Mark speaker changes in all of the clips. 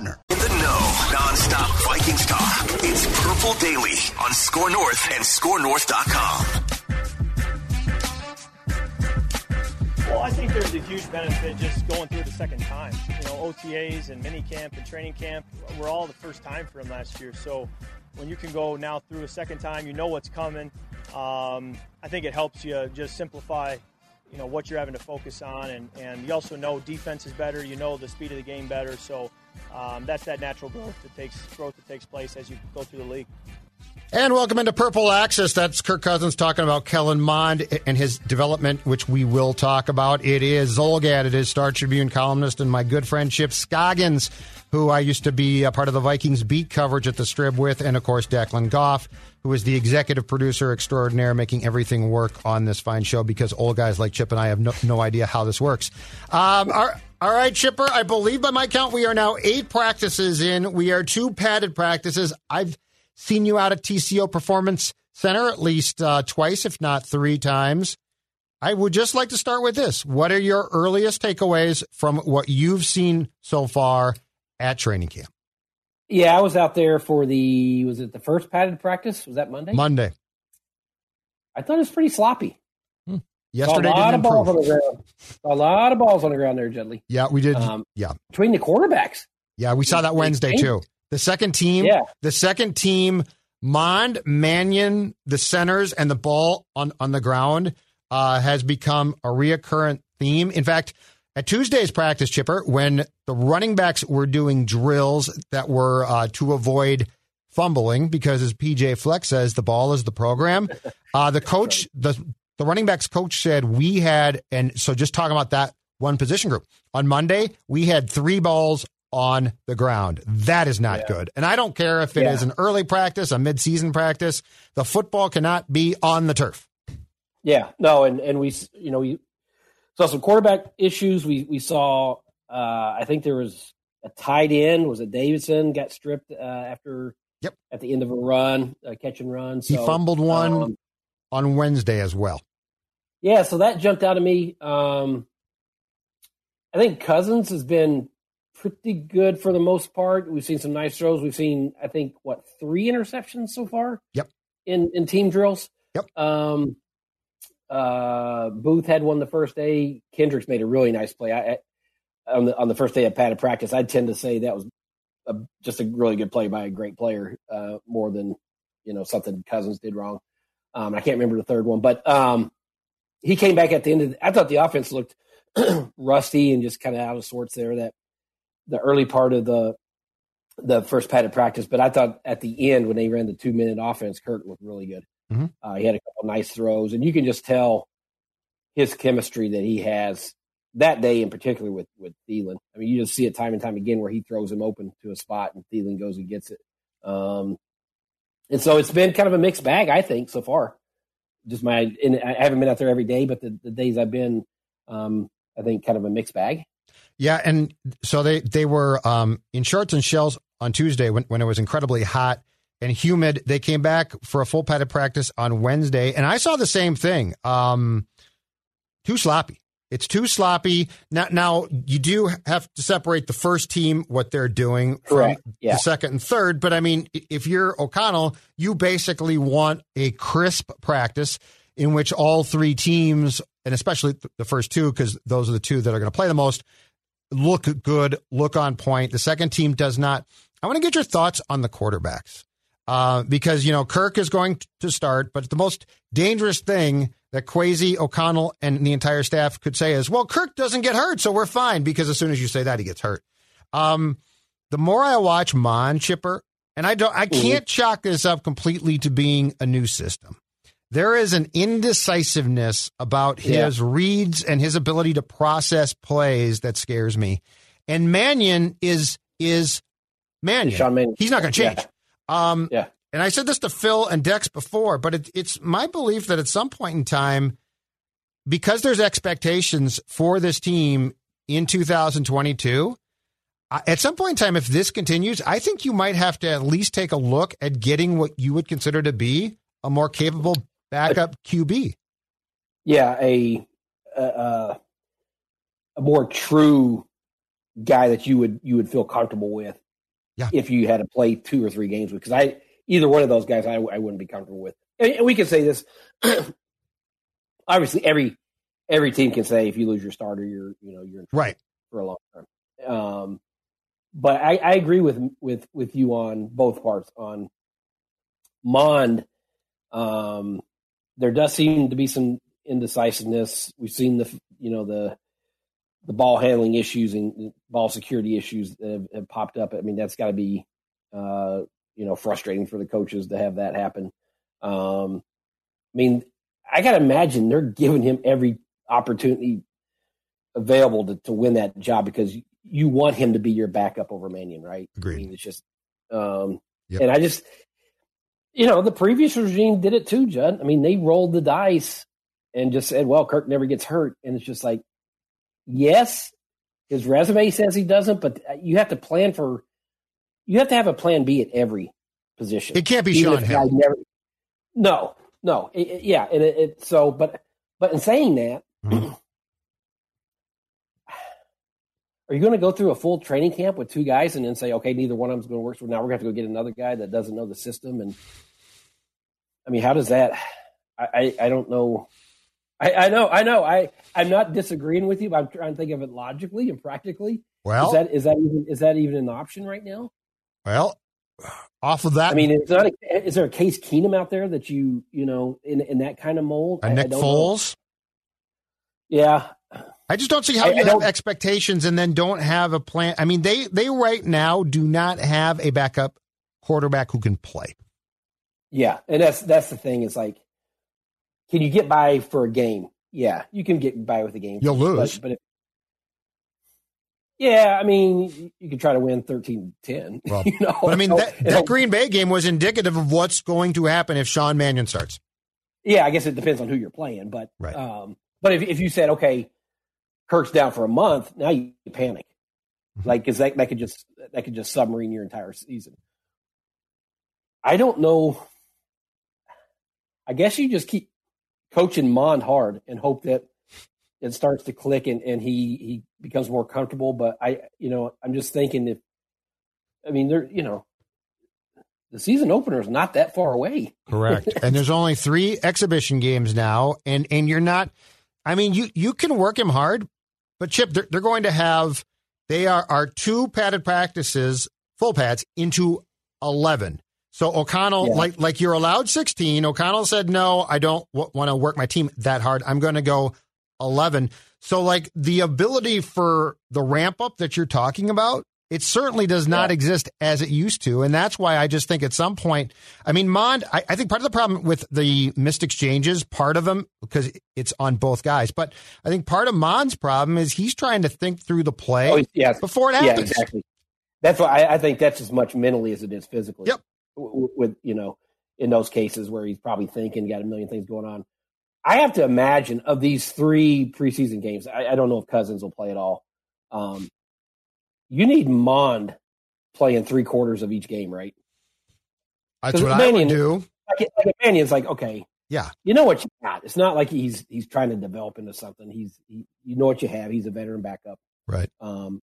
Speaker 1: In the know, non-stop Vikings talk. It's Purple Daily on Score North and ScoreNorth.com.
Speaker 2: Well, I think there's a huge benefit just going through the second time. You know, OTAs and mini camp and training camp were all the first time for him last year. So when you can go now through a second time, you know what's coming. Um, I think it helps you just simplify, you know, what you're having to focus on, and, and you also know defense is better. You know the speed of the game better. So um, that's that natural growth that takes growth that takes place as you go through the league.
Speaker 3: And welcome into Purple Access. That's Kirk Cousins talking about Kellen Mond and his development, which we will talk about. It is Zulgad, it is Star Tribune columnist, and my good friend Chip Scoggins, who I used to be a part of the Vikings beat coverage at the Strib with, and of course Declan Goff, who is the executive producer extraordinaire, making everything work on this fine show because old guys like Chip and I have no, no idea how this works. Um, all, all right, Chipper, I believe by my count we are now eight practices in. We are two padded practices. I've seen you out at TCO Performance Center at least uh, twice, if not three times. I would just like to start with this. What are your earliest takeaways from what you've seen so far at training camp?
Speaker 4: Yeah, I was out there for the was it the first padded practice? Was that Monday?
Speaker 3: Monday.
Speaker 4: I thought it was pretty sloppy.
Speaker 3: Yesterday
Speaker 4: a lot of balls on the ground. A lot of balls on the ground there, Judley.
Speaker 3: Yeah, we did.
Speaker 4: Um,
Speaker 3: yeah,
Speaker 4: Between the quarterbacks.
Speaker 3: yeah, we saw that Wednesday too. The second team,
Speaker 4: Yeah.
Speaker 3: the second team, Mond, Mannion, the centers, and the ball on on the ground uh, has become a reoccurrent theme. In fact, at Tuesday's practice, Chipper, when the running backs were doing drills that were uh, to avoid fumbling, because as PJ Fleck says, the ball is the program. Uh, the coach, the the running backs coach said we had, and so just talking about that one position group on Monday, we had three balls on the ground. That is not good. And I don't care if it is
Speaker 4: Yeah.
Speaker 3: an early practice, a midseason practice. The football cannot be on the turf.
Speaker 4: Yeah, no, and and we you know we saw some quarterback issues. We we saw uh, I think there was a tight end was it Davidson got stripped uh, after
Speaker 3: Yep.
Speaker 4: at the end of a run uh, catch and run.
Speaker 3: He fumbled one
Speaker 4: um,
Speaker 3: on Wednesday as well.
Speaker 4: Yeah, so that jumped out of me. Um, I think Cousins has been pretty good for the most part. We've seen some nice throws. We've seen, I think, what three interceptions so far.
Speaker 3: Yep.
Speaker 4: In in team drills.
Speaker 3: Yep.
Speaker 4: Um, uh, Booth had one the first day. Kendricks made a really nice play. I, I on the on the first day of padded practice, I'd tend to say that was a, just a really good play by a great player, uh, more than you know something Cousins did wrong. Um, I can't remember the third one, but um, he came back at the end of. The, I thought the offense looked rusty and just kind of out of sorts there. That the early part of the the first padded practice, but I thought at the end when they ran the two minute offense, Kirk looked really good.
Speaker 3: Mhm.
Speaker 4: Uh, he had a couple nice throws, and you can just tell his chemistry that he has that day in particular with with Thielen. I mean, you just see it time and time again where he throws him open to a spot and Thielen goes and gets it. Um, and so it's been kind of a mixed bag, I think, so far. Just my, and I haven't been out there every day, but the, the days I've been, um, I think, kind of a mixed bag.
Speaker 3: Yeah, and so they they were um, in shorts and shells on Tuesday when, when it was incredibly hot and humid. They came back for a full padded practice on Wednesday, and I saw the same thing. Um, too sloppy. It's too sloppy. Now, now you do have to separate the first team what they're doing
Speaker 4: Correct.
Speaker 3: from
Speaker 4: Yeah.
Speaker 3: the second and third. But I mean, if you're O'Connell, you basically want a crisp practice in which all three teams, and especially the first two, because those are the two that are going to play the most, look good, look on point. The second team does not. I want to get your thoughts on the quarterbacks uh, because you know Kirk is going to start, but the most dangerous thing that Kwesi, O'Connell, and the entire staff could say is, "Well, Kirk doesn't get hurt, so we're fine." Because as soon as you say that, he gets hurt. Um, the more I watch Mond Chipper, and I don't, I can't chalk this up completely to being a new system. There is an indecisiveness about his yeah. reads and his ability to process plays that scares me. And Mannion is is Mannion.
Speaker 4: Mannion.
Speaker 3: He's not going to change.
Speaker 4: Yeah. Um, yeah.
Speaker 3: And I said this to Phil and Dex before, but it, it's my belief that at some point in time, because there's expectations for this team in 2022, at some point in time, if this continues, I think you might have to at least take a look at getting what you would consider to be a more capable backup QB.
Speaker 4: Yeah, a a, a more true guy that you would you would feel comfortable with.
Speaker 3: Yeah.
Speaker 4: if you had to play two or three games with, because I either one of those guys I, I wouldn't be comfortable with. And, we can say this. obviously, every every team can say if you lose your starter, you're you know you're
Speaker 3: right
Speaker 4: for a long time. Um, but I, I agree with with with you on both parts. On Mond, um, there does seem to be some indecisiveness. We've seen the you know the the ball handling issues and ball security issues that have, have popped up. I mean, that's got to be uh, you know frustrating for the coaches to have that happen. Um, I mean, I got to imagine they're giving him every opportunity available to, to win that job because you want him to be your backup over Mannion, right?
Speaker 3: Agreed.
Speaker 4: I mean, it's just, um, yep. and I just, you know, the previous regime did it too, Judd. I mean, they rolled the dice and just said, well, Kirk never gets hurt. And it's just like, yes, his resume says he doesn't, but you have to plan for, you have to have a plan B at every position.
Speaker 3: It can't be Shaun Hill. Never,
Speaker 4: no, no. It, it, yeah. And it, it, so, but, but in saying that, mm-hmm. are you going to go through a full training camp with two guys and then say, okay, neither one of them is going to work? So now we're going to have to go get another guy that doesn't know the system. And I mean, how does that? I, I, I don't know. I, I, know, I know. I, I'm not disagreeing with you, but I'm trying to think of it logically and practically.
Speaker 3: Well,
Speaker 4: is that is that even is that even an option right now?
Speaker 3: Well, off of that,
Speaker 4: I mean, is, not a, is there a Case Keenum out there that you you know in in that kind of mold?
Speaker 3: A Nick Foles.
Speaker 4: Know. Yeah,
Speaker 3: I just don't see how I, you I have expectations and then don't have a plan. I mean, they they right now do not have a backup quarterback who can play.
Speaker 4: Yeah, and that's that's the thing. Is like, can you get by for a game? Yeah, you can get by with a game.
Speaker 3: You'll lose,
Speaker 4: but, but if, yeah, I mean, you could try to win 13-10.
Speaker 3: Well, you know, but I mean, that, that Green Bay game was indicative of what's going to happen if Sean Mannion starts.
Speaker 4: Yeah, I guess it depends on who you're playing, but
Speaker 3: right.
Speaker 4: um, but if if you said okay Kirk's down for a month, now you panic. Mm-hmm. Like, cause that, that could just, that could just submarine your entire season. I don't know. I guess you just keep coaching Mond hard and hope that it starts to click and, and he, he becomes more comfortable. But I, you know, I'm just thinking if, I mean, there, you know, the season opener is not that far away.
Speaker 3: Correct. and there's only three exhibition games now. And, and you're not, I mean, you, you can work him hard, but Chip, they're, they're going to have they are are two padded practices, full pads into eleven. So O'Connell, yeah. like like you're allowed 16. O'Connell said, no, I don't w- want to work my team that hard. I'm going to go 11. So like the ability for the ramp up that you're talking about it certainly does not yeah. exist as it used to. And that's why I just think at some point, I mean, Mond, I, I, think part of the problem with the missed exchanges, part of them, because it's on both guys, but I think part of Mond's problem is he's trying to think through the play oh, yes. before it happens.
Speaker 4: Yeah, exactly. That's why I, I, think that's as much mentally as it is physically.
Speaker 3: Yep.
Speaker 4: With, you know, in those cases where he's probably thinking, got a million things going on. I have to imagine of these three preseason games, I, I don't know if Cousins will play at all. Um, you need Mond playing three quarters of each game, right?
Speaker 3: That's what Mannion, I would do.
Speaker 4: Like, like Mannion's like, okay,
Speaker 3: yeah,
Speaker 4: you know what you got. It's not like he's he's trying to develop into something. He's he, you know what you have. He's a veteran backup,
Speaker 3: right?
Speaker 4: Um,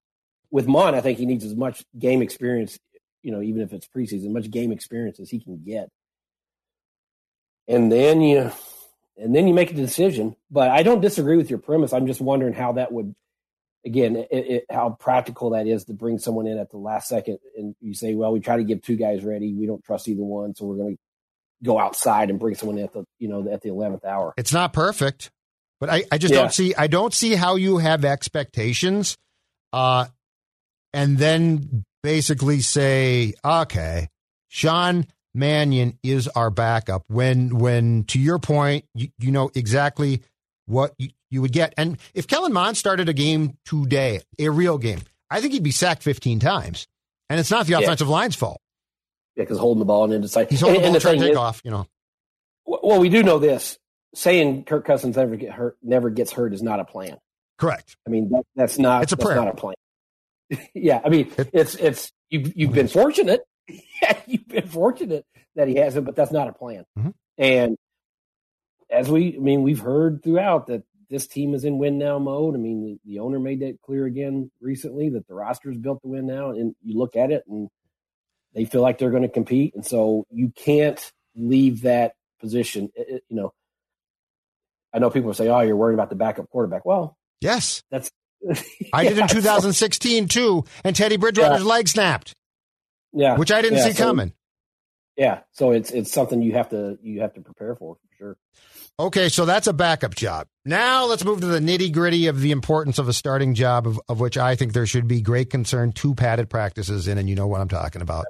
Speaker 4: with Mond, I think he needs as much game experience, you know, even if it's preseason, much game experience as he can get. And then you, and then you make a decision. But I don't disagree with your premise. I'm just wondering how that would again, it, it, how practical that is to bring someone in at the last second, and you say, "Well, we try to give two guys ready. We don't trust either one, so we're going to go outside and bring someone in at the you know at the eleventh hour."
Speaker 3: It's not perfect, but I, I just yeah. don't see I don't see how you have expectations, uh, and then basically say, "Okay, Sean." Mannion is our backup. When, when to your point, you, you know exactly what you, you would get. And if Kellen Mond started a game today, a real game, I think he'd be sacked 15 times. And it's not the offensive yeah. line's fault.
Speaker 4: Yeah, because holding the ball and then decide.
Speaker 3: He's holding and, the ball and trying to take off, you know.
Speaker 4: Well, we do know this. Saying Kirk Cousins never get hurt, never gets hurt is not a plan.
Speaker 3: Correct.
Speaker 4: I mean, that, that's not.
Speaker 3: It's a
Speaker 4: prayer.
Speaker 3: not
Speaker 4: a plan. Yeah, I mean, it's it's you've you've been fortunate. you've been fortunate that he hasn't, but that's not a plan.
Speaker 3: Mm-hmm.
Speaker 4: And as we, I mean, we've heard throughout that this team is in win now mode. I mean, the, the owner made that clear again recently that the roster is built to win now. And you look at it and they feel like they're going to compete. And so you can't leave that position. It, it, you know, I know people say, oh, you're worried about the backup quarterback. Well,
Speaker 3: yes,
Speaker 4: that's.
Speaker 3: I did in 2016 too, and Teddy Bridgewater's leg snapped.
Speaker 4: Yeah,
Speaker 3: which I didn't see
Speaker 4: so,
Speaker 3: coming.
Speaker 4: Yeah, so it's it's something you have to you have to prepare for for sure.
Speaker 3: Okay, so that's a backup job. Now let's move to the nitty gritty of the importance of a starting job, of, of which I think there should be great concern. Two padded practices in, and you know what I'm talking about.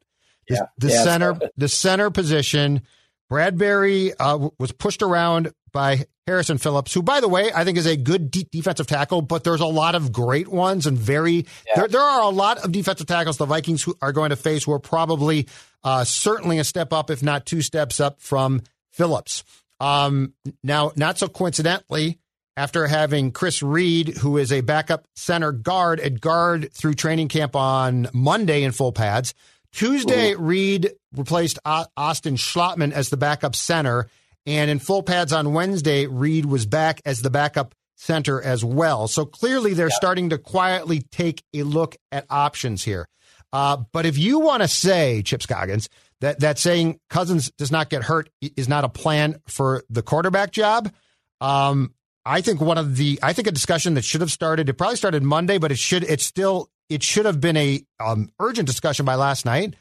Speaker 3: The,
Speaker 4: yeah.
Speaker 3: the
Speaker 4: yeah,
Speaker 3: center, the center position. Bradbury uh, was pushed around by Harrison Phillips, who, by the way, I think is a good de- defensive tackle, but there's a lot of great ones and very, yeah. there, there are a lot of defensive tackles the Vikings who are going to face who are probably uh, certainly a step up, if not two steps up from Phillips. Um, now, not so coincidentally, after having Chris Reed, who is a backup center guard at guard through training camp on Monday in full pads, Tuesday, Ooh. Reed replaced Austin Schlottmann as the backup center. And in full pads on Wednesday, Reed was back as the backup center as well. So clearly they're yeah. starting to quietly take a look at options here. Uh, but if you want to say, Chip Scoggins, that, that saying Cousins does not get hurt is not a plan for the quarterback job, um, I think one of the I think a discussion that should have started. It probably started Monday, but it should it's still it should have been a um, urgent discussion by last night.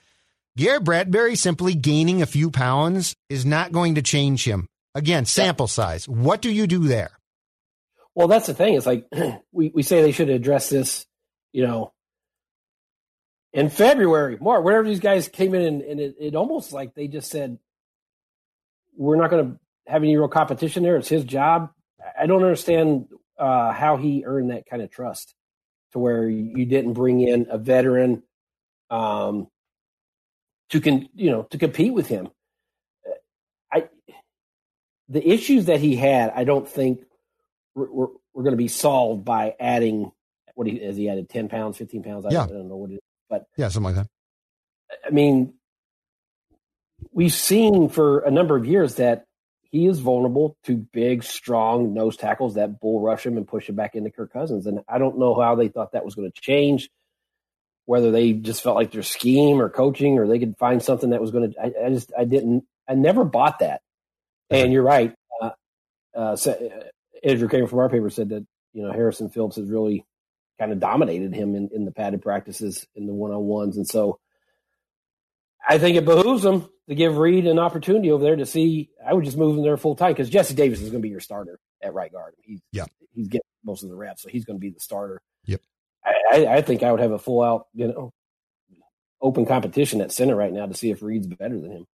Speaker 3: Garrett Bradbury simply gaining a few pounds is not going to change him. Again, sample size. What do you do there?
Speaker 4: Well, that's the thing. It's like we, we say they should address this, you know, in February, March, whenever these guys came in, and, and it, it almost like they just said, we're not going to have any real competition there. It's his job. I don't understand uh, how he earned that kind of trust to where you didn't bring in a veteran um, to can you know to compete with him. I the issues that he had, I don't think were, were, were going to be solved by adding what he has he added ten pounds, fifteen pounds. I,
Speaker 3: yeah.
Speaker 4: I don't know what it is, but
Speaker 3: yeah, something like that.
Speaker 4: I mean, we've seen for a number of years that he is vulnerable to big, strong nose tackles that bull rush him and push him back into Kirk Cousins. And I don't know how they thought that was going to change, whether they just felt like their scheme or coaching or they could find something that was going to. I, I just, I didn't, I never bought that. And you're right. Uh, uh, Andrew Krammer from our paper said that, you know, Harrison Phillips has really kind of dominated him in, in the padded practices in the one on ones. And so I think it behooves them to give Reed an opportunity over there to see. I would just move him there full time because Jesse Davis is going to be your starter at right guard. He's
Speaker 3: yeah.
Speaker 4: he's getting most of the reps, so he's going to be the starter.
Speaker 3: Yep.
Speaker 4: I, I, think I would have a full out, you know, open competition at center right now to see if Reed's better than him.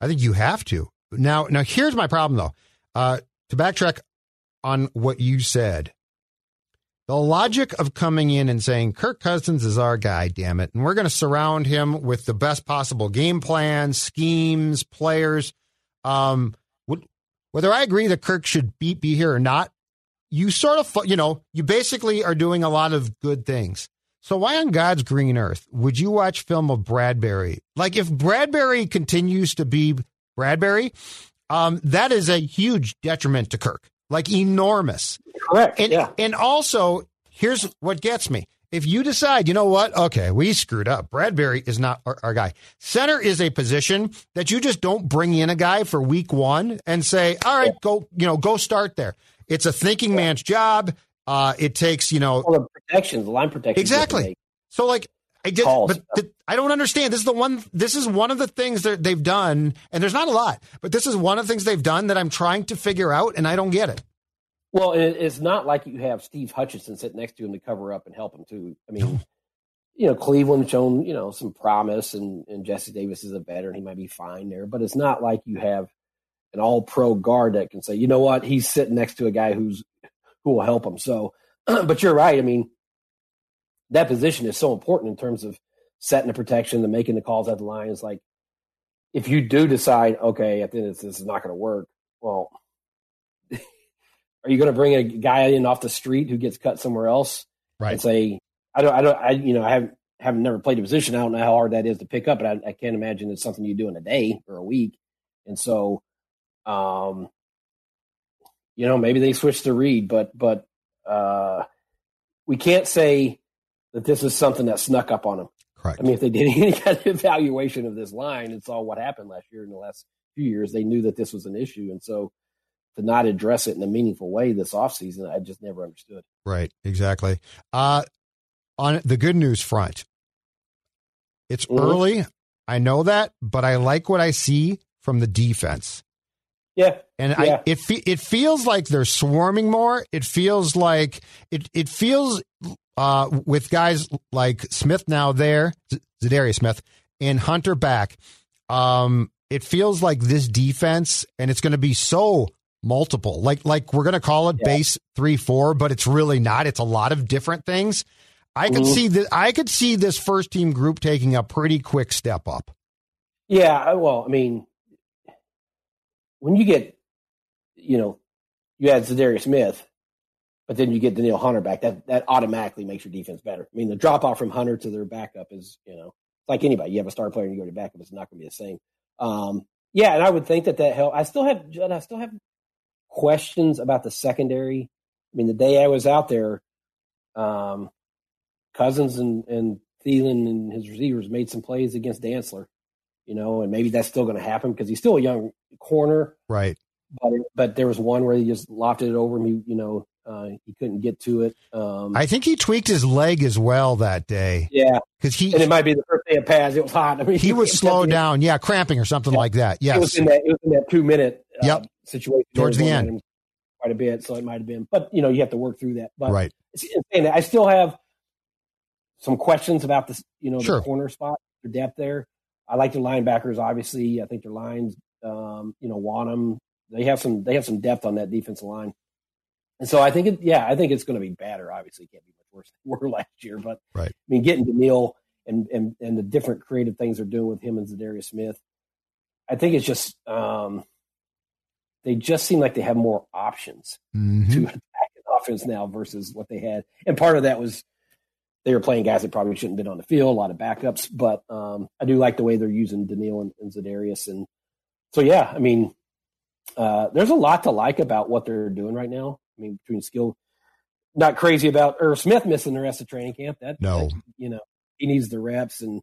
Speaker 3: I think you have to now. Now here's my problem though. Uh, to backtrack on what you said, the logic of coming in and saying, Kirk Cousins is our guy, damn it. And we're going to surround him with the best possible game plans, schemes, players. Um, whether I agree that Kirk should be, be here or not, you sort of, you know, you basically are doing a lot of good things. So why on God's green earth would you watch film of Bradbury? Like if Bradbury continues to be Bradbury, um, that is a huge detriment to Kirk like enormous.
Speaker 4: Correct.
Speaker 3: And,
Speaker 4: yeah.
Speaker 3: And also, here's what gets me. If you decide, you know what? Okay, we screwed up. Bradbury is not our, our, guy. Center is a position that you just don't bring in a guy for week one and say, all right, go, you know, go start there. It's a thinking man's job. Uh, it takes you know
Speaker 4: well, the protection, the line protection.
Speaker 3: exactly. So like I did,
Speaker 4: Calls.
Speaker 3: but th- I don't understand. This is the one. This is one of the things that they've done, and there's not a lot, but this is one of the things they've done that I'm trying to figure out, and I don't get it.
Speaker 4: Well, it's not like you have Steve Hutchinson sitting next to him to cover up and help him too. I mean, you know, Cleveland shown you know some promise, and and Jesse Davis is a veteran; he might be fine there. But it's not like you have an All Pro guard that can say, you know what, he's sitting next to a guy who's who will help him. So, but you're right. I mean, that position is so important in terms of setting the protection and making the calls at the line. It's like if you do decide, okay, at the end this, this is not going to work. Well, are you going to bring a guy in off the street who gets cut somewhere else
Speaker 3: Right.
Speaker 4: and say, I don't, I don't, I, you know, I haven't, haven't never played a position. I don't know how hard that is to pick up, but I, I can't imagine it's something you do in a day or a week. And so, um, you know, maybe they switch to Reed, but, but, uh, we can't say that this is something that snuck up on them.
Speaker 3: Correct.
Speaker 4: I mean, if they did any kind of evaluation of this line and saw what happened last year in the last few years, they knew that this was an issue. And so to not address it in a meaningful way this offseason, I just never understood.
Speaker 3: Right, exactly. Uh, on the good news front, it's
Speaker 4: Mhm.
Speaker 3: early. I know that, but I like what I see from the defense.
Speaker 4: Yeah.
Speaker 3: And
Speaker 4: Yeah.
Speaker 3: I, it fe- it feels like they're swarming more. It feels like it it feels uh, with guys like Smith now there, Za'Darius Smith and Hunter back. Um, it feels like this defense, and it's going to be so multiple. Like like we're going to call it
Speaker 4: Yeah.
Speaker 3: base three four, but it's really not. It's a lot of different things. I could
Speaker 4: Mhm.
Speaker 3: see that. I could see this first team group taking a pretty quick step up.
Speaker 4: Yeah. Well, I mean, when you get, you know, you had Za'Darius Smith, but then you get Danielle Hunter back, that, that automatically makes your defense better. I mean, the drop off from Hunter to their backup is, you know, like anybody. You have a star player and you go to backup, it's not going to be the same. Um, yeah, and I would think that that help. I still have, I still have questions about the secondary. I mean, the day I was out there, um, Cousins and, and Thielen and his receivers made some plays against Dantzler, you know, and maybe that's still going to happen because he's still a young corner.
Speaker 3: Right.
Speaker 4: But but there was one where he just lofted it over him. He you know uh, he couldn't get to it. Um,
Speaker 3: I think he tweaked his leg as well that day
Speaker 4: yeah,
Speaker 3: because he
Speaker 4: and it might be the first day of pads. It was hot. I mean,
Speaker 3: he was
Speaker 4: kept
Speaker 3: slowed
Speaker 4: getting-
Speaker 3: down. Yeah, cramping or something
Speaker 4: Yeah.
Speaker 3: like that.
Speaker 4: It was
Speaker 3: Yes.
Speaker 4: in that it was in that two minute uh,
Speaker 3: Yep.
Speaker 4: situation
Speaker 3: Towards the end.
Speaker 4: quite a bit, so it might have been. But you know, you have to work through that. But
Speaker 3: Right.
Speaker 4: it's- it's saying that I still have some questions about this. You know,
Speaker 3: Sure.
Speaker 4: the corner spot, the depth there. I like the linebackers. Obviously, I think their lines. Um, you know, want them. They have some. They have some depth on that defensive line. And so I think it. Yeah, I think it's going to be better. Obviously, it can't be much worse than we were last year. But
Speaker 3: Right.
Speaker 4: I mean, getting to Neil and and and the different creative things they're doing with him and Za'Darius Smith. I think it's just um, they just seem like they have more options
Speaker 3: Mhm.
Speaker 4: to attack an offense now versus what they had. And part of that was they were playing guys that probably shouldn't have been on the field, a lot of backups. But um, I do like the way they're using Danielle and, and Za'Darius. And so, yeah, I mean, uh, there's a lot to like about what they're doing right now. I mean, between skill, not crazy about Irv Smith missing the rest of training camp. That,
Speaker 3: No.
Speaker 4: that, you know, he needs the reps. And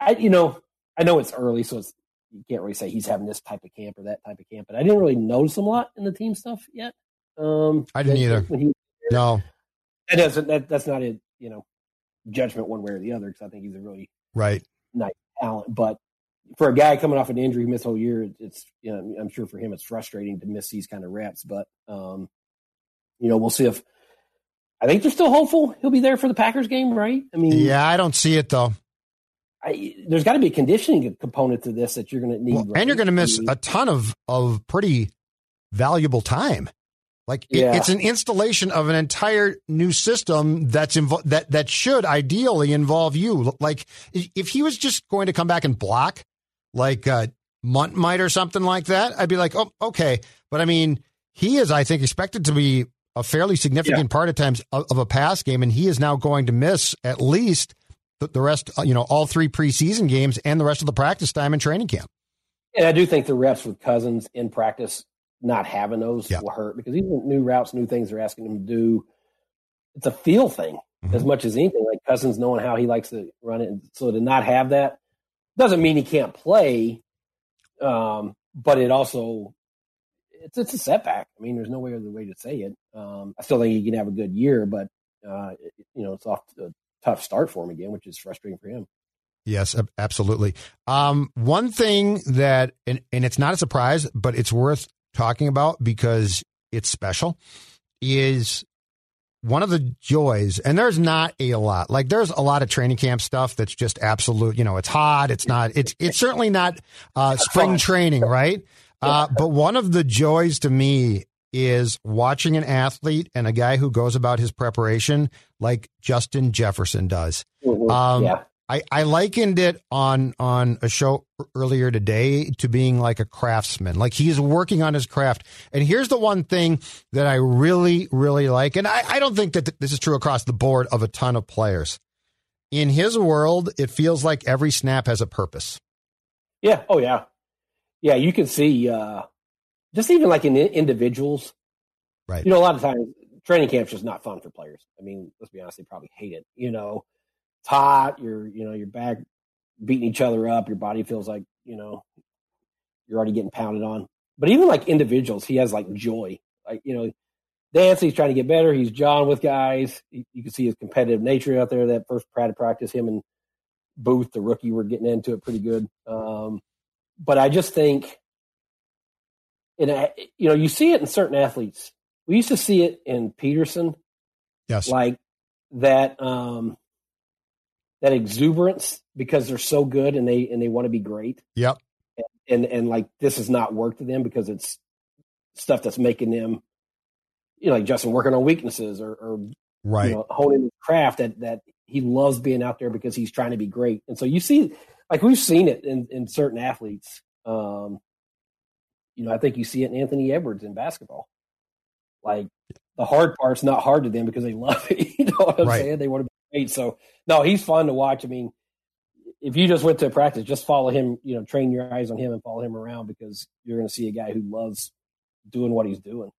Speaker 4: I, you know, I know it's early, so it's, you can't really say he's having this type of camp or that type of camp, but I didn't really notice him a lot in the team stuff yet. Um,
Speaker 3: I didn't either. No.
Speaker 4: that doesn't, that, that's not it. you know, judgment one way or the other because I think he's a really
Speaker 3: Right.
Speaker 4: Nice talent. But for a guy coming off an injury, miss a whole year, it's you know I'm sure for him it's frustrating to miss these kind of reps. But um, you know we'll see if I think they're still hopeful he'll be there for the Packers game, right? I mean,
Speaker 3: Yeah, I don't see it though.
Speaker 4: I, there's got to be a conditioning component to this that you're going to need,
Speaker 3: Well,
Speaker 4: right?
Speaker 3: and you're going to miss a ton of of pretty valuable time. Like it-
Speaker 4: Yeah.
Speaker 3: it's an installation of an entire new system that's invo- that that should ideally involve you. Like if he was just going to come back and block, like uh, Mundt might or something like that, I'd be like, oh, okay. But I mean, he is, I think, expected to be a fairly significant part at times of, of a pass game, and he is now going to miss at least the, the rest, uh, you know, all three preseason games and the rest of the practice time in training camp.
Speaker 4: And I do think the reps with Cousins in practice, not having those
Speaker 3: Yeah.
Speaker 4: will hurt because these new routes, new things they're asking him to do. It's a feel thing
Speaker 3: Mhm.
Speaker 4: as much as anything. Like Cousins knowing how he likes to run it, and so to not have that doesn't mean he can't play. Um, but it also it's it's a setback. I mean, there's no way other way to say it. Um, I still think he can have a good year, but uh, it, you know, it's off to a tough start for him again, which is frustrating for him.
Speaker 3: Yes, absolutely. Um, one thing that, and, and it's not a surprise, but it's worth talking about because it's special, is one of the joys, and there's not a lot. Like there's a lot of training camp stuff that's just absolute. You know, it's hot. It's not. It's it's certainly not uh, spring training, right? Uh, but one of the joys to me is watching an athlete and a guy who goes about his preparation like Justin Jefferson does.
Speaker 4: Mm-hmm. Um, yeah.
Speaker 3: I, I likened it on on a show earlier today to being like a craftsman. Like he's working on his craft. And here's the one thing that I really, really like. And I, I don't think that this is true across the board of a ton of players. In his world, it feels like every snap has a purpose.
Speaker 4: Yeah. Oh yeah. Yeah. You can see uh just even like in individuals.
Speaker 3: Right.
Speaker 4: You know, a lot of times training camp's just not fun for players. I mean, let's be honest, they probably hate it. You know, it's hot. You're, you know, you're back beating each other up. Your body feels like, you know, you're already getting pounded on. But even like individuals, he has like joy. Like, you know, Dance, he's trying to get better. He's John with guys. You, you can see his competitive nature out there. That first practice, practice, him and Booth, the rookie, were getting into it pretty good. Um, but I just think, and you know, you see it in certain athletes. We used to see it in Peterson.
Speaker 3: Yes.
Speaker 4: Like that, um, that exuberance because they're so good and they and they want to be great.
Speaker 3: Yep.
Speaker 4: And, and and, like this has not worked to them because it's stuff that's making them, you know, like Justin working on weaknesses or, or
Speaker 3: right
Speaker 4: you know, honing his craft that that he loves being out there because he's trying to be great. And so you see, like we've seen it in in certain athletes. Um, you know, I think you see it in Anthony Edwards in basketball. Like the hard part's not hard to them because they love it. You know what I'm
Speaker 3: right.
Speaker 4: saying? They want to be great. So no, he's fun to watch. I mean, if you just went to practice, just follow him. You know, train your eyes on him and follow him around because you're going to see a guy who loves doing what he's doing.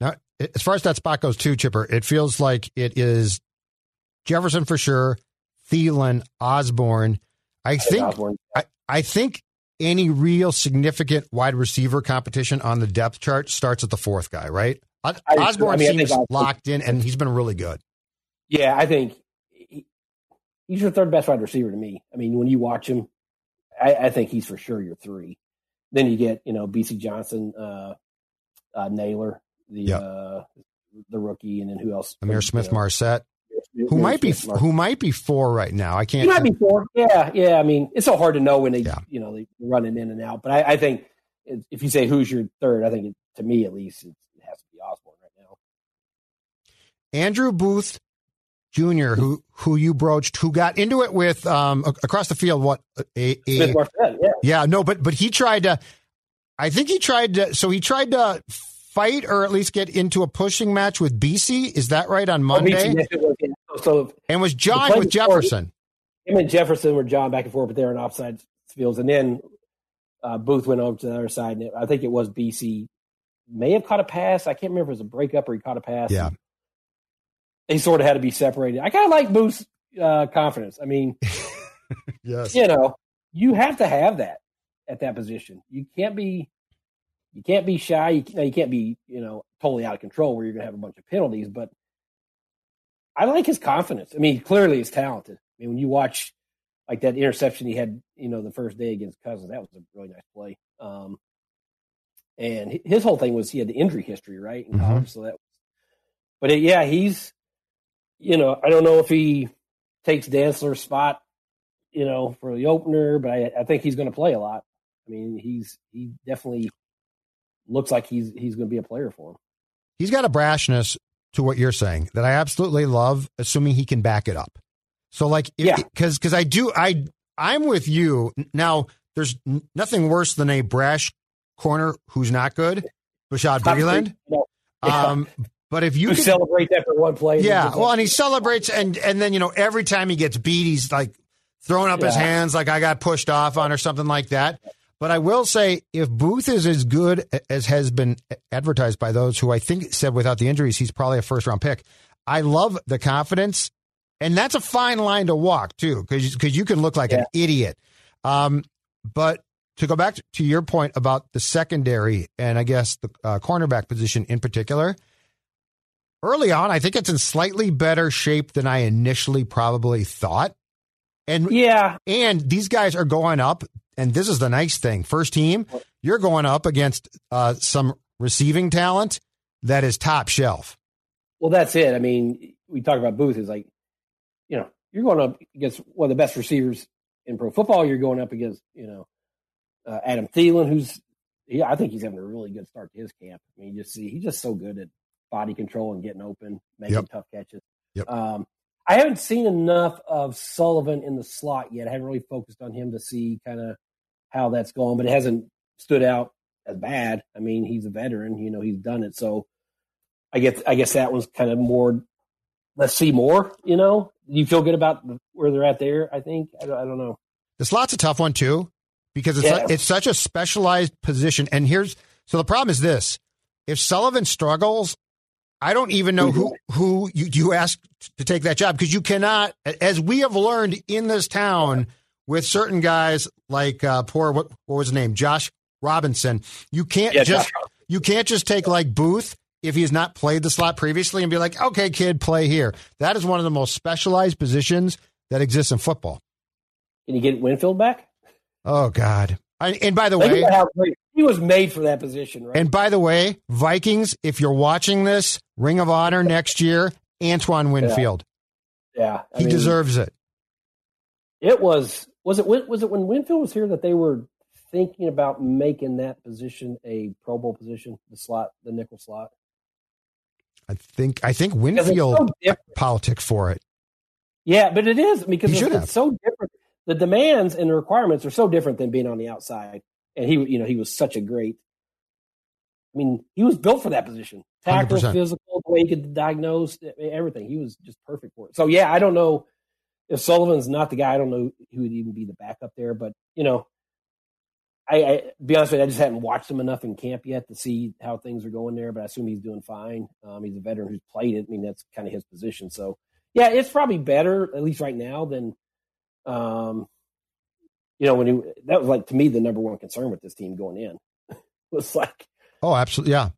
Speaker 3: Now, as far as that spot goes, too, Chipper, it feels like it is Jefferson for sure, Thielen, Osborn. I think Osborn. I, I think any real significant wide receiver competition on the depth chart starts at the fourth guy, right? Osborn I mean, seems locked in, and he's been really good.
Speaker 4: Yeah, I think he's your third best wide receiver to me. I mean, when you watch him, I, I think he's for sure your three. Then you get you know Bisi Johnson, uh, uh, Nailor, the yep. uh, the rookie, and then who else?
Speaker 3: Ihmir Smith Marsette. Who might be who might be four right now? I can't.
Speaker 4: He might be four. Yeah, yeah. I mean, it's so hard to know when they, yeah. you know, they running in and out. But I, I think if you say who's your third, I think it, to me at least it has to be Osborn right now.
Speaker 3: Andrew Booth Jr., who who you broached, who got into it with um, across the field. What a,
Speaker 4: a yeah.
Speaker 3: yeah, no, but but he tried to. I think he tried to. So he tried to fight or at least get into a pushing match with Bisi. Is that right on Monday?
Speaker 4: Oh, yeah. So
Speaker 3: and was John with Jefferson?
Speaker 4: Him and Jefferson were John back and forth, but they're on opposite fields. And then uh, Booth went over to the other side, and I think it was Bisi may have caught a pass. I can't remember if it was a breakup or he caught a pass.
Speaker 3: Yeah
Speaker 4: they sort of had to be separated. I kind of like Booth's uh, confidence. I mean,
Speaker 3: yes,
Speaker 4: you know, you have to have that at that position. You can't be, you can't be shy. You, you can't be, you know, totally out of control where you're going to have a bunch of penalties. But I like his confidence. I mean, clearly he's talented. I mean, when you watch like that interception he had, you know, the first day against Cousins, that was a really nice play. Um, and his whole thing was he had the injury history, right? In college, mm-hmm. so that. But it, yeah, he's you know, I don't know if he takes Dantzler's spot, you know, for the opener, but I, I think he's going to play a lot. I mean, he's he definitely looks like he's he's going to be a player for him.
Speaker 3: He's got a brashness to what you're saying that I absolutely love, assuming he can back it up. So, like, if, yeah, because because I do I I'm with you now. There's nothing worse than a brash corner who's not good, Bashaud Breeland. No. Um, but if you
Speaker 4: could, celebrate that for one play,
Speaker 3: yeah. Well, and he celebrates, and and then you know every time he gets beat, he's like throwing up yeah. his hands, like I got pushed off on or something like that. But I will say, if Booth is as good as has been advertised by those who I think said without the injuries, he's probably a first round pick. I love the confidence, and that's a fine line to walk too, because because you can look like yeah. an idiot. Um, but to go back to your point about the secondary and I guess the uh, cornerback position in particular, early on, I think it's in slightly better shape than I initially probably thought. And
Speaker 4: yeah,
Speaker 3: and these guys are going up, and this is the nice thing. First team, you're going up against uh, some receiving talent that is top shelf.
Speaker 4: Well, that's it. I mean, we talk about Booth is like, you know, you're going up against one of the best receivers in pro football. You're going up against, you know, uh, Adam Thielen, who's, yeah, I think he's having a really good start to his camp. I mean, you just see he's just so good at body control and getting open, making
Speaker 3: Yep.
Speaker 4: tough catches.
Speaker 3: Yep.
Speaker 4: Um, I haven't seen enough of Sullivan in the slot yet. I haven't really focused on him to see kind of how that's going, but it hasn't stood out as bad. I mean, he's a veteran, you know, he's done it. So I guess I guess that one's kind of more. Let's see more. You know, you feel good about where they're at there. I think I don't, I don't know.
Speaker 3: The slot's a tough one too because it's
Speaker 4: Yeah.
Speaker 3: it's such a specialized position. And here's so the problem is this: if Sullivan struggles, I don't even know who who you, you ask to take that job because you cannot, as we have learned in this town with certain guys like uh, poor what what was his name, Josh Robinson. You can't
Speaker 4: Yeah,
Speaker 3: just
Speaker 4: Josh
Speaker 3: you can't just take like Booth if he's not played the slot previously and be like, okay, kid, play here. That is one of the most specialized positions that exists in football.
Speaker 4: Can you get Winfield back?
Speaker 3: Oh God! And by the
Speaker 4: Think
Speaker 3: way,
Speaker 4: about how great he was made for that position, right?
Speaker 3: and by the way, Vikings, if you're watching this, Ring of Honor next year, Antoine Winfield.
Speaker 4: yeah, I
Speaker 3: He
Speaker 4: mean,
Speaker 3: deserves it.
Speaker 4: It was was it was it when Winfield was here that they were thinking about making that position a Pro Bowl position, the slot, the nickel slot.
Speaker 3: I think I think Winfield
Speaker 4: so different.
Speaker 3: politic for it.
Speaker 4: Yeah, but it is because
Speaker 3: He
Speaker 4: it's, it's so different. The demands and the requirements are so different than being on the outside. And he, you know, he was such a great. I mean, he was built for that position. Tackle,
Speaker 3: 100%.
Speaker 4: physical, the way he could diagnose everything. He was just perfect for it. So yeah, I don't know if Sullivan's not the guy. I don't know who would even be the backup there. But you know, I, I be honest with you, I just haven't watched him enough in camp yet to see how things are going there. But I assume he's doing fine. Um, he's a veteran who's played it. I mean, that's kind of his position. So yeah, it's probably better at least right now than, um, you know, when he that was like to me the number one concern with this team going in was like
Speaker 3: Oh, absolutely. Yeah.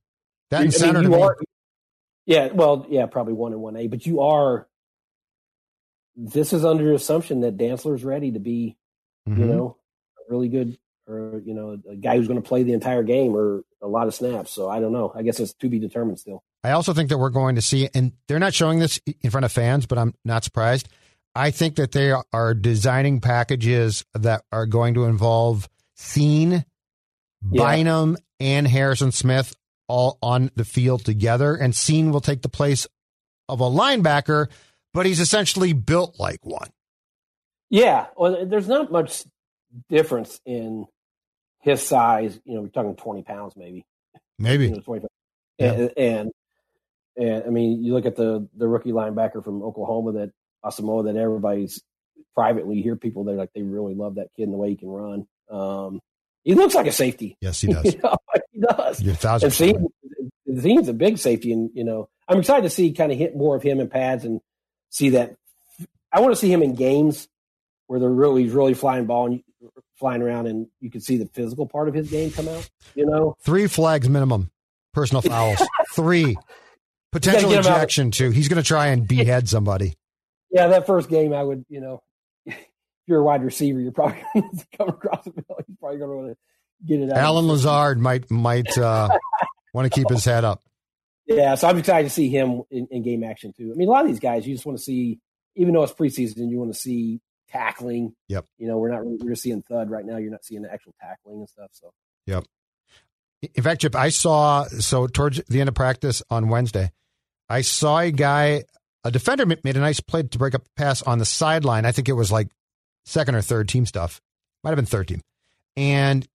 Speaker 3: That and
Speaker 4: mean,
Speaker 3: center to
Speaker 4: you
Speaker 3: me.
Speaker 4: are, yeah, well, yeah, probably one and one A, but you are. This is under assumption that Dantzler's ready to be, you
Speaker 3: Mhm.
Speaker 4: know, a really good or you know a guy who's going to play the entire game or a lot of snaps. So I don't know. I guess it's to be determined still.
Speaker 3: I also think that we're going to see, and they're not showing this in front of fans, but I'm not surprised. I think that they are designing packages that are going to involve Cine,
Speaker 4: Yeah.
Speaker 3: Bynum, and Harrison Smith all on the field together. And Cine will take the place of a linebacker, but he's essentially built like one.
Speaker 4: Yeah, well, there's not much difference in his size. You know, we're talking twenty pounds maybe.
Speaker 3: Maybe.
Speaker 4: you know, 25.
Speaker 3: Yeah.
Speaker 4: And, and and I mean, you look at the the rookie linebacker from Oklahoma that Asamoah that everybody's privately hear people that like they really love that kid and the way he can run. Um, he looks like a safety.
Speaker 3: Yes, he does.
Speaker 4: You know, he does.
Speaker 3: You're a thousand
Speaker 4: a big safety, and you know, I'm excited to see kind of hit more of him in pads and see that. I want to see him in games where they're really really flying ball and flying around, and you can see the physical part of his game come out. You know,
Speaker 3: Three flags minimum, personal fouls. Three. Potential ejection, too. He's going to try and behead somebody.
Speaker 4: Yeah, that first game, I would, you know, if you're a wide receiver, you're probably going to come across the field. You're probably going to want to get it out.
Speaker 3: Allen Lazard might might uh, want to keep his head up.
Speaker 4: Yeah, so I'm excited to see him in, in game action too. I mean, a lot of these guys, you just want to see, even though it's preseason, you want to see tackling.
Speaker 3: Yep.
Speaker 4: You know, we're not we're just seeing thud right now. You're not seeing the actual tackling and stuff. So
Speaker 3: Yep. In fact, Chip, I saw so towards the end of practice on Wednesday, I saw a guy, a defender made a nice play to break up a pass on the sideline. I think it was like second or third team stuff. Might have been third team. And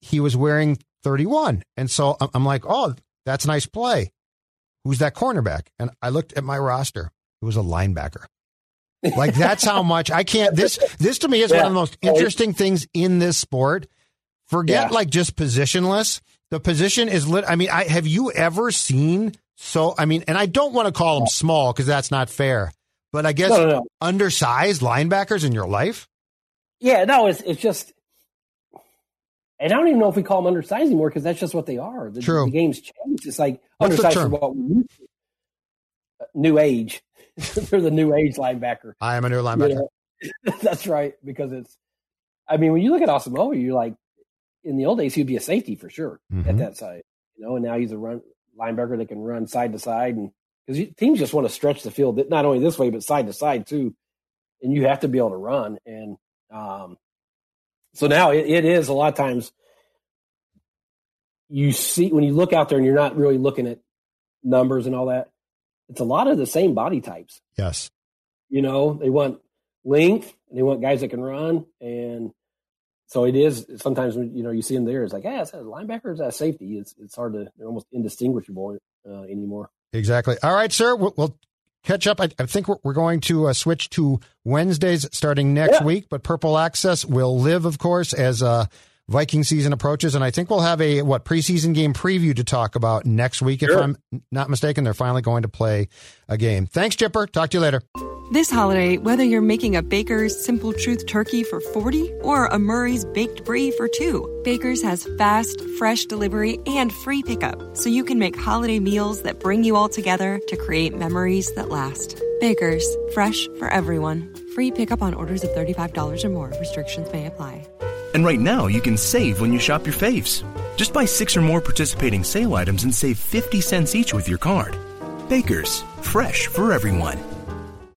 Speaker 3: he was wearing 31. And so I'm- I'm like, oh, that's a nice play. Who's that cornerback? And I looked at my roster. It was a linebacker. Like that's how much I can't. This this to me is one of the most interesting things in this sport. Forget
Speaker 4: Yeah.
Speaker 3: like just positionless. The position is lit. I mean, I have you ever seen so? I mean, and I don't want to call them small because that's not fair. But I guess
Speaker 4: no, no, no.
Speaker 3: undersized linebackers in your life.
Speaker 4: Yeah, no, it's it's just And I don't even know if we call them undersized anymore because that's just what they are. The,
Speaker 3: True.
Speaker 4: the game's changed. It's like
Speaker 3: What's
Speaker 4: undersized for what we used to. Uh, New age. They're the new age linebacker.
Speaker 3: I am a new
Speaker 4: You
Speaker 3: linebacker.
Speaker 4: know? That's right. Because it's, I mean, when you look at Asamoah, you're like, in the old days, he'd be a safety for sure
Speaker 3: Mhm.
Speaker 4: at that side, you know, and now he's a run linebacker that can run side to side. And because teams just want to stretch the field, not only this way, but side to side too. And you have to be able to run. And, um, so now it, it is a lot of times you see when you look out there and you're not really looking at numbers and all that, it's a lot of the same body types.
Speaker 3: Yes.
Speaker 4: You know, they want length and they want guys that can run. And so it is sometimes when you know you see them there, it's like, yeah, is that a linebacker is that safety? It's it's hard to they're almost indistinguishable uh, anymore.
Speaker 3: Exactly. All right, sir. We'll, we'll catch up. I, I think we're, we're going to uh, switch to Wednesdays starting next
Speaker 4: Yeah.
Speaker 3: week, but Purple Access will live, of course, as uh, Viking season approaches. And I think we'll have a what preseason game preview to talk about next week. If I'm not mistaken, they're finally going to play a game. Thanks, Chipper. Talk to you later.
Speaker 5: This holiday, whether you're making a Baker's Simple Truth turkey for 40 or a Murray's Baked Brie for 2, Baker's has fast, fresh delivery and free pickup, so you can make holiday meals that bring you all together to create memories that last. Baker's, fresh for everyone. Free pickup on orders of $35 or more. Restrictions may apply.
Speaker 6: And right now, you can save when you shop your faves. Just buy six or more participating sale items and save 50 cents each with your card. Baker's, fresh for everyone.